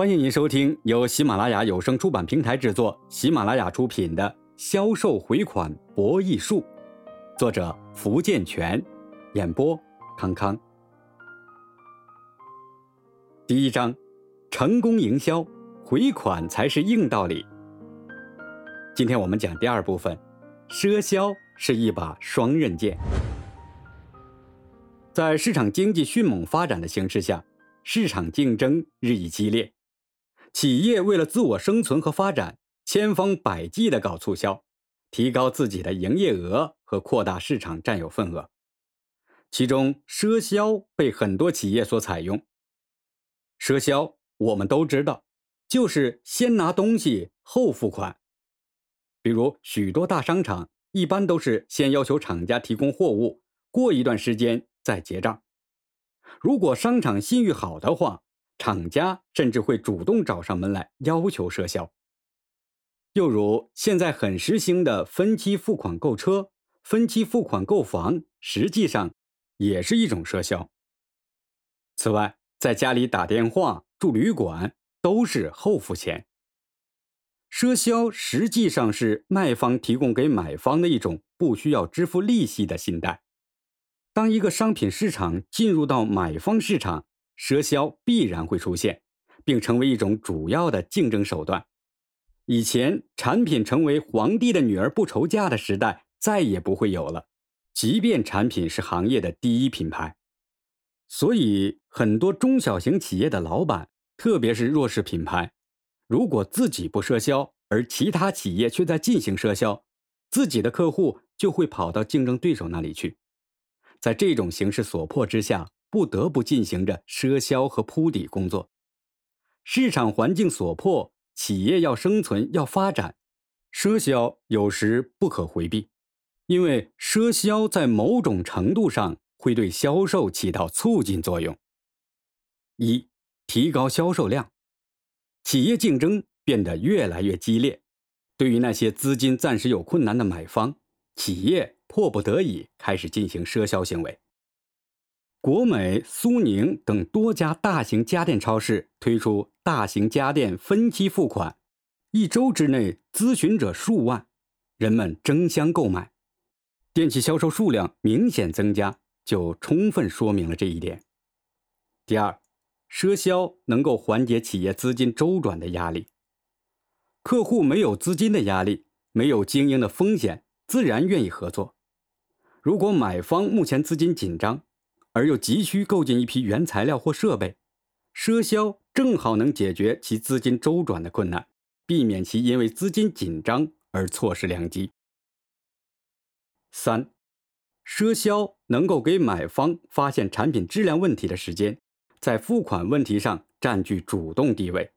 欢迎您收听由喜马拉雅有声出版平台制作、喜马拉雅出品的《销售回款博弈术》，作者福建泉，演播康康。第一章：成功营销，回款才是硬道理。今天我们讲第二部分，赊销是一把双刃剑。在市场经济迅猛发展的形势下，市场竞争日益激烈。企业为了自我生存和发展，千方百计地搞促销，提高自己的营业额和扩大市场占有份额。其中，赊销被很多企业所采用。赊销我们都知道，就是先拿东西后付款。比如，许多大商场一般都是先要求厂家提供货物，过一段时间再结账。如果商场信誉好的话，厂家甚至会主动找上门来要求赊销。又如现在很时兴的分期付款购车、分期付款购房，实际上也是一种赊销。此外，在家里打电话、住旅馆都是后付钱。赊销实际上是卖方提供给买方的一种不需要支付利息的信贷。当一个商品市场进入到买方市场，赊销必然会出现，并成为一种主要的竞争手段。以前产品成为皇帝的女儿不愁嫁的时代再也不会有了，即便产品是行业的第一品牌。所以，很多中小型企业的老板，特别是弱势品牌，如果自己不赊销，而其他企业却在进行赊销，自己的客户就会跑到竞争对手那里去。在这种形势所迫之下。不得不进行着赊销和铺底工作，市场环境所迫，企业要生存要发展，赊销有时不可回避，因为赊销在某种程度上会对销售起到促进作用。一、提高销售量，企业竞争变得越来越激烈，对于那些资金暂时有困难的买方，企业迫不得已开始进行赊销行为。国美、苏宁等多家大型家电超市推出大型家电分期付款，一周之内咨询者数万，人们争相购买，电器销售数量明显增加，就充分说明了这一点。第二，赊销能够缓解企业资金周转的压力，客户没有资金的压力，没有经营的风险，自然愿意合作。如果买方目前资金紧张，而又急需购进一批原材料或设备，赊销正好能解决其资金周转的困难，避免其因为资金紧张而错失良机。三，赊销能够给买方发现产品质量问题的时间，在付款问题上占据主动地位。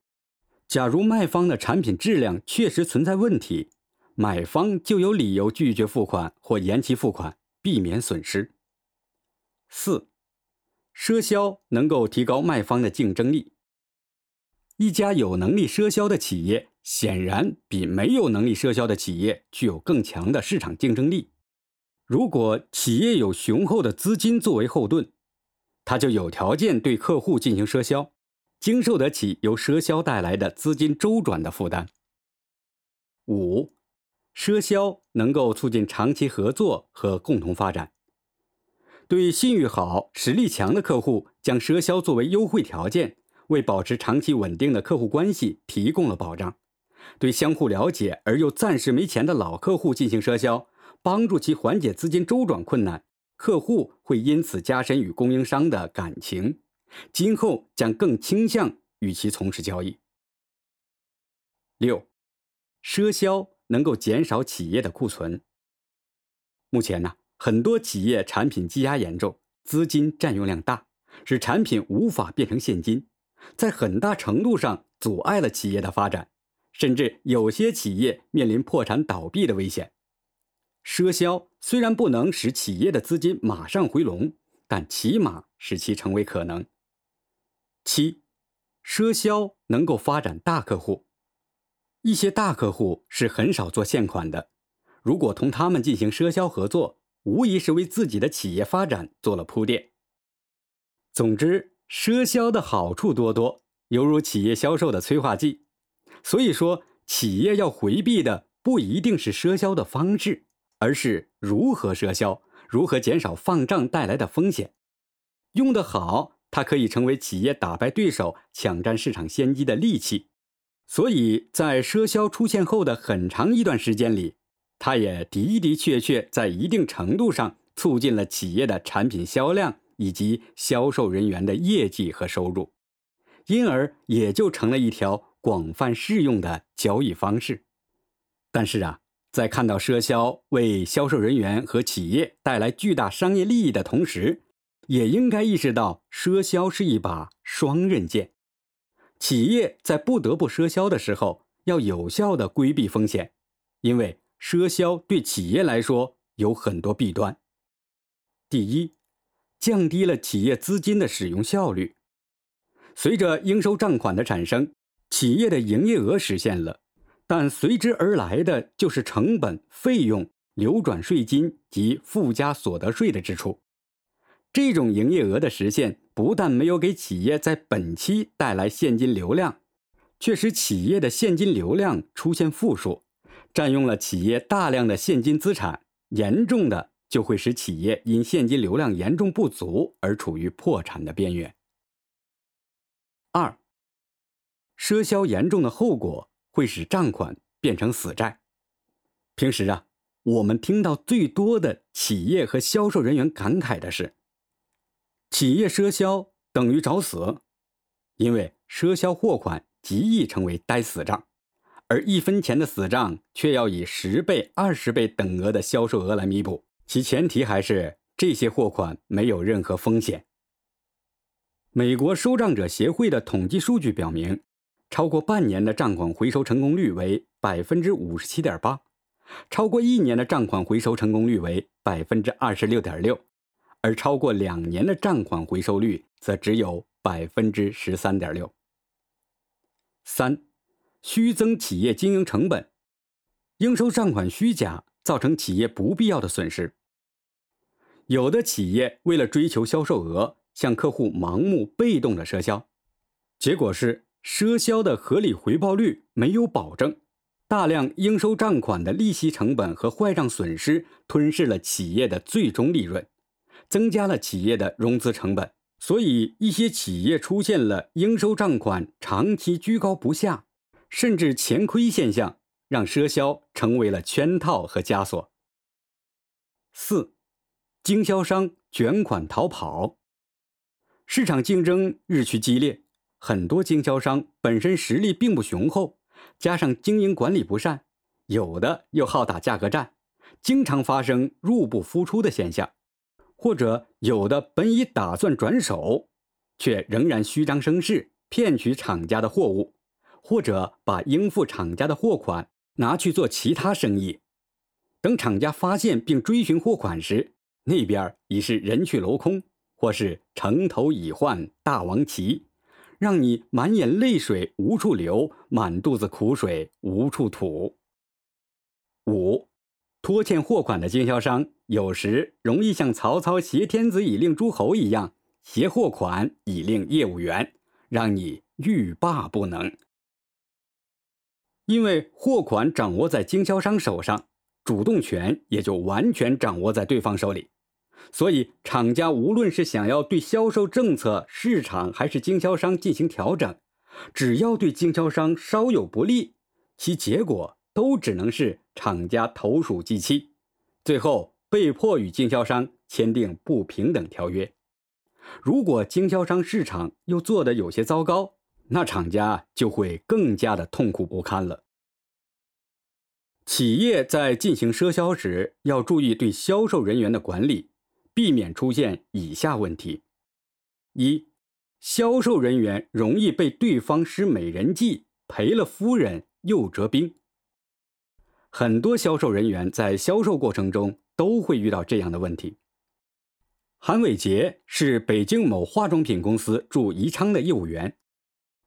假如卖方的产品质量确实存在问题，买方就有理由拒绝付款或延期付款，避免损失。四，赊销能够提高卖方的竞争力。一家有能力赊销的企业，显然比没有能力赊销的企业具有更强的市场竞争力。如果企业有雄厚的资金作为后盾，他就有条件对客户进行赊销，经受得起由赊销带来的资金周转的负担。五，赊销能够促进长期合作和共同发展。对信誉好、实力强的客户，将赊销作为优惠条件，为保持长期稳定的客户关系提供了保障；对相互了解而又暂时没钱的老客户进行赊销，帮助其缓解资金周转困难，客户会因此加深与供应商的感情，今后将更倾向与其从事交易。六，赊销能够减少企业的库存。目前呢？很多企业产品积压严重，资金占用量大，使产品无法变成现金，在很大程度上阻碍了企业的发展，甚至有些企业面临破产倒闭的危险。赊销虽然不能使企业的资金马上回笼，但起码使其成为可能。七，赊销能够发展大客户，一些大客户是很少做现款的，如果同他们进行赊销合作。无疑是为自己的企业发展做了铺垫。总之，赊销的好处多多，犹如企业销售的催化剂。所以说，企业要回避的不一定是赊销的方式，而是如何赊销，如何减少放账带来的风险。用得好，它可以成为企业打败对手、抢占市场先机的利器。所以在赊销出现后的很长一段时间里，它也的的确确在一定程度上促进了企业的产品销量以及销售人员的业绩和收入，因而也就成了一条。广泛适用的交易方式，但是啊，在看到赊销为销售人员和企业带来巨大商业利益的同时，也应该意识到赊销是一把双刃剑。企业在不得不赊销的时候，要有效的规避风险，因为赊销对企业来说有很多弊端。第一，降低了企业资金的使用效率。随着应收账款的产生。企业的营业额实现了，但随之而来的就是成本、费用、流转税金及附加所得税的支出。这种营业额的实现，不但没有给企业在本期带来现金流量，却使企业的现金流量出现负数，占用了企业大量的现金资产，严重的就会使企业因现金流量严重不足而处于破产的边缘。二。赊销严重的后果会使账款变成死债。平时啊，我们听到最多的企业和销售人员感慨的是：企业赊销等于找死，因为赊销货款极易成为呆死账，而一分钱的死账却要以十倍、二十倍等额的销售额来弥补。其前提还是这些货款没有任何风险。美国收账者协会的统计数据表明。超过半年的账款回收成功率为百分之五十七点八，超过一年的账款回收成功率为百分之二十六点六，而超过两年的账款回收率则只有百分之十三点六。三，虚增企业经营成本，应收账款虚假，造成企业不必要的损失。有的企业为了追求销售额，向客户盲目被动的赊销，结果是。赊销的合理回报率没有保证，大量应收账款的利息成本和坏账损失吞噬了企业的最终利润，增加了企业的融资成本。所以，一些企业出现了应收账款长期居高不下，甚至钱亏现象，让赊销成为了圈套和枷锁。四，经销商卷款逃跑，市场竞争日趋激烈。很多经销商本身实力并不雄厚，加上经营管理不善，有的又好打价格战，经常发生入不敷出的现象；或者有的本已打算转手，却仍然虚张声势，骗取厂家的货物，或者把应付厂家的货款拿去做其他生意。等厂家发现并追寻货款时，那边已是人去楼空，或是城头已换大王旗。让你满眼泪水无处流，满肚子苦水无处吐。五，拖欠货款的经销商有时容易像曹操挟天子以令诸侯一样，挟货款以令业务员，让你欲罢不能。因为货款掌握在经销商手上，主动权也就完全掌握在对方手里。所以，厂家无论是想要对销售政策、市场还是经销商进行调整，只要对经销商稍有不利，其结果都只能是厂家投鼠忌器，最后被迫与经销商签订不平等条约。如果经销商市场又做得有些糟糕，那厂家就会更加的痛苦不堪了。企业在进行赊销时，要注意对销售人员的管理。避免出现以下问题：一、销售人员容易被对方施美人计，赔了夫人又折兵。很多销售人员在销售过程中都会遇到这样的问题。韩伟杰是北京某化妆品公司驻宜昌的业务员，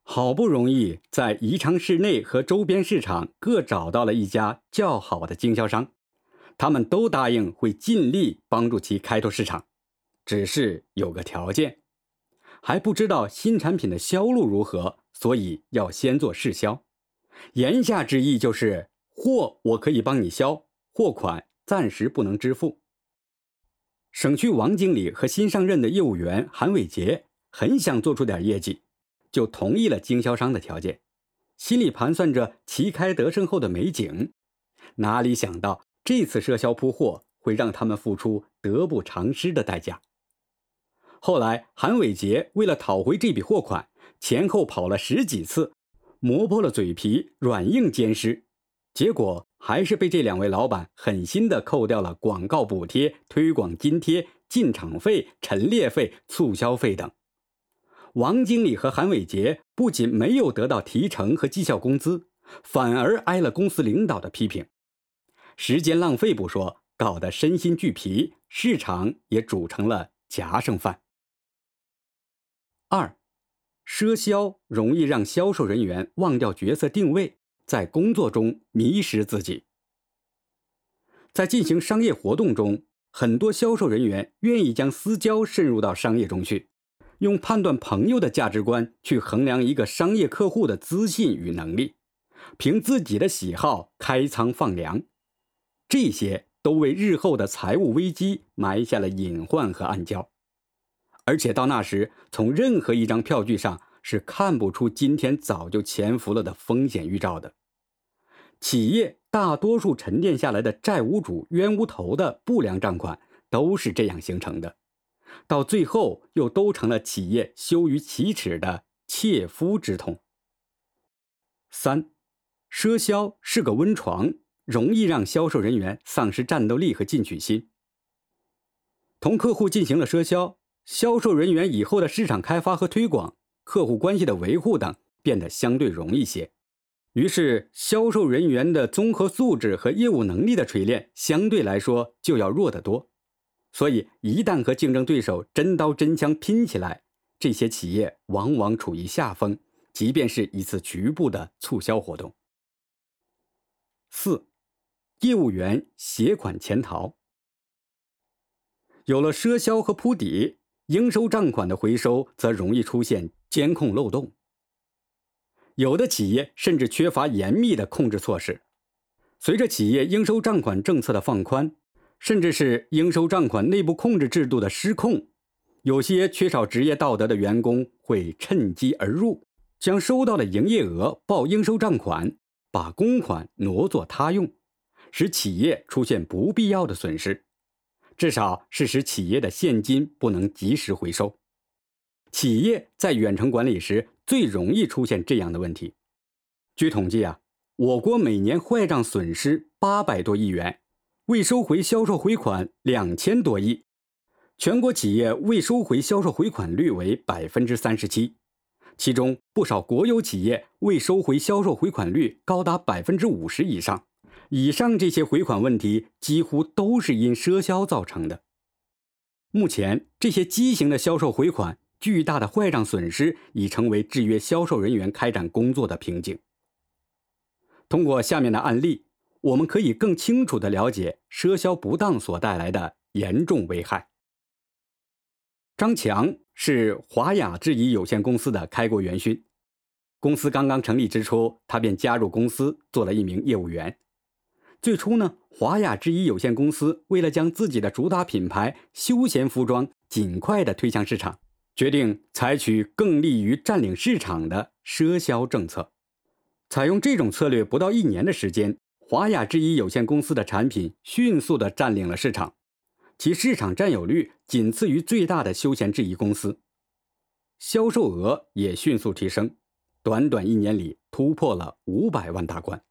好不容易在宜昌市内和周边市场各找到了一家较好的经销商。他们都答应会尽力帮助其开拓市场，只是有个条件：还不知道新产品的销路如何，所以要先做试销。言下之意就是，货我可以帮你销，货款暂时不能支付。省区王经理和新上任的业务员韩伟杰很想做出点业绩，就同意了经销商的条件，心里盘算着旗开得胜后的美景，哪里想到这次赊销铺货会让他们付出得不偿失的代价。后来，韩伟杰为了讨回这笔货款，前后跑了十几次，磨破了嘴皮，软硬兼施，结果。还是被这两位老板狠心的扣掉了广告补贴、推广津贴、进场费、陈列费、促销费等。王经理和韩伟杰不仅没有得到提成和绩效工资，反而挨了公司领导的批评。时间浪费不说，搞得身心俱疲，市场也煮成了夹生饭。二，赊销容易让销售人员忘掉角色定位。在工作中迷失自己，在进行商业活动中，很多销售人员愿意将私交渗入到商业中去，用判断朋友的价值观去衡量一个商业客户的资信与能力，凭自己的喜好开仓放粮，这些都为日后的财务危机埋下了隐患和暗礁，而且到那时，从任何一张票据上。是看不出今天早就潜伏了的风险预兆的。企业大多数沉淀下来的债务主、冤无头的不良账款，都是这样形成的，到最后又都成了企业羞于启齿的切肤之痛。三，赊销是个温床，容易让销售人员丧失战斗力和进取心。同客户进行了赊销，销售人员以后的市场开发和推广。客户关系的维护等变得相对容易些，于是销售人员的综合素质和业务能力的锤炼相对来说就要弱得多。所以，一旦和竞争对手真刀真枪拼起来，这些企业往往处于下风，即便是一次局部的促销活动。四，业务员携款潜逃。有了赊销和铺底，应收账款的回收则容易出现。监控漏洞，有的企业甚至缺乏严密的控制措施。随着企业应收账款政策的放宽，甚至是应收账款内部控制制度的失控，有些缺少职业道德的员工会趁机而入，将收到的营业额报应收账款，把公款挪作他用，使企业出现不必要的损失，至少是使企业的现金不能及时回收。企业在远程管理时最容易出现这样的问题。据统计啊，我国每年坏账损失八百多亿元，未收回销售回款两千多亿，全国企业未收回销售回款率为百分之三十七，其中不少国有企业未收回销售回款率高达百分之五十以上。以上这些回款问题几乎都是因赊销造成的。目前这些畸形的销售回款。巨大的坏账损失已成为制约销售人员开展工作的瓶颈。通过下面的案例，我们可以更清楚地了解赊销不当所带来的严重危害。张强是华雅制衣有限公司的开国元勋，公司刚刚成立之初，他便加入公司做了一名业务员。最初呢，华雅制衣有限公司为了将自己的主打品牌休闲服装尽快地推向市场。决定采取更利于占领市场的赊销政策。采用这种策略不到一年的时间，华雅制衣有限公司的产品迅速地占领了市场，其市场占有率仅次于最大的休闲制衣公司，销售额也迅速提升，短短一年里突破了五百万大关。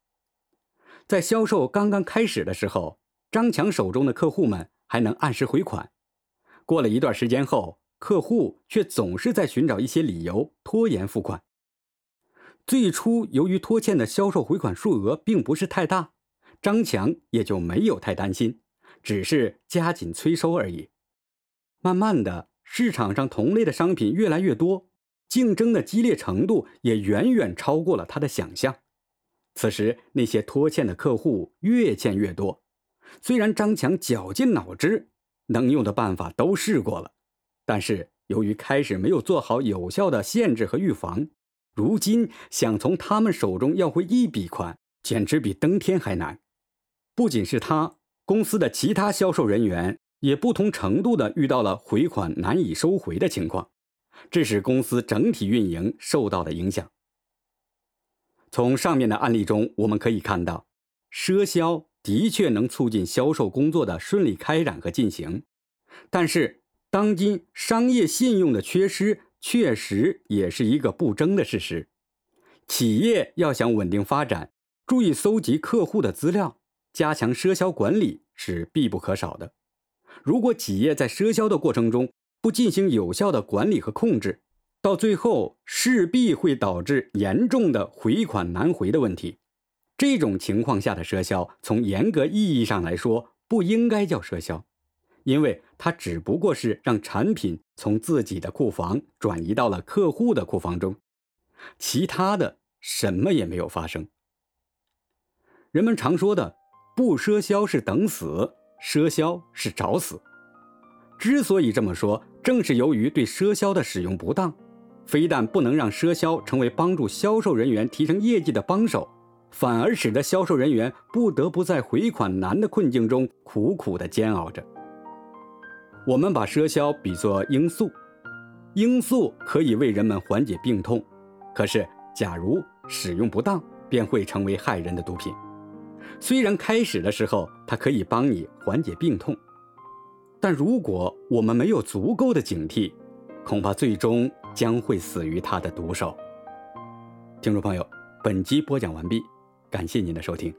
在销售刚刚开始的时候，张强手中的客户们还能按时回款，过了一段时间后。客户却总是在寻找一些理由拖延付款。最初，由于拖欠的销售回款数额并不是太大，张强也就没有太担心，只是加紧催收而已。慢慢的，市场上同类的商品越来越多，竞争的激烈程度也远远超过了他的想象。此时，那些拖欠的客户越欠越多。虽然张强绞尽脑汁，能用的办法都试过了。但是由于开始没有做好有效的限制和预防，如今想从他们手中要回一笔款，简直比登天还难。不仅是他，公司的其他销售人员也不同程度的遇到了回款难以收回的情况，这使公司整体运营受到了影响。从上面的案例中，我们可以看到，赊销的确能促进销售工作的顺利开展和进行，但是。当今商业信用的缺失，确实也是一个不争的事实。企业要想稳定发展，注意搜集客户的资料，加强赊销管理是必不可少的。如果企业在赊销的过程中不进行有效的管理和控制，到最后势必会导致严重的回款难回的问题。这种情况下的赊销，从严格意义上来说，不应该叫赊销。因为它只不过是让产品从自己的库房转移到了客户的库房中，其他的什么也没有发生。人们常说的“不赊销是等死，赊销是找死”，之所以这么说，正是由于对赊销的使用不当，非但不能让赊销成为帮助销售人员提升业绩的帮手，反而使得销售人员不得不在回款难的困境中苦苦的煎熬着。我们把赊销比作罂粟，罂粟可以为人们缓解病痛，可是假如使用不当，便会成为害人的毒品。虽然开始的时候它可以帮你缓解病痛，但如果我们没有足够的警惕，恐怕最终将会死于它的毒手。听众朋友，本集播讲完毕，感谢您的收听。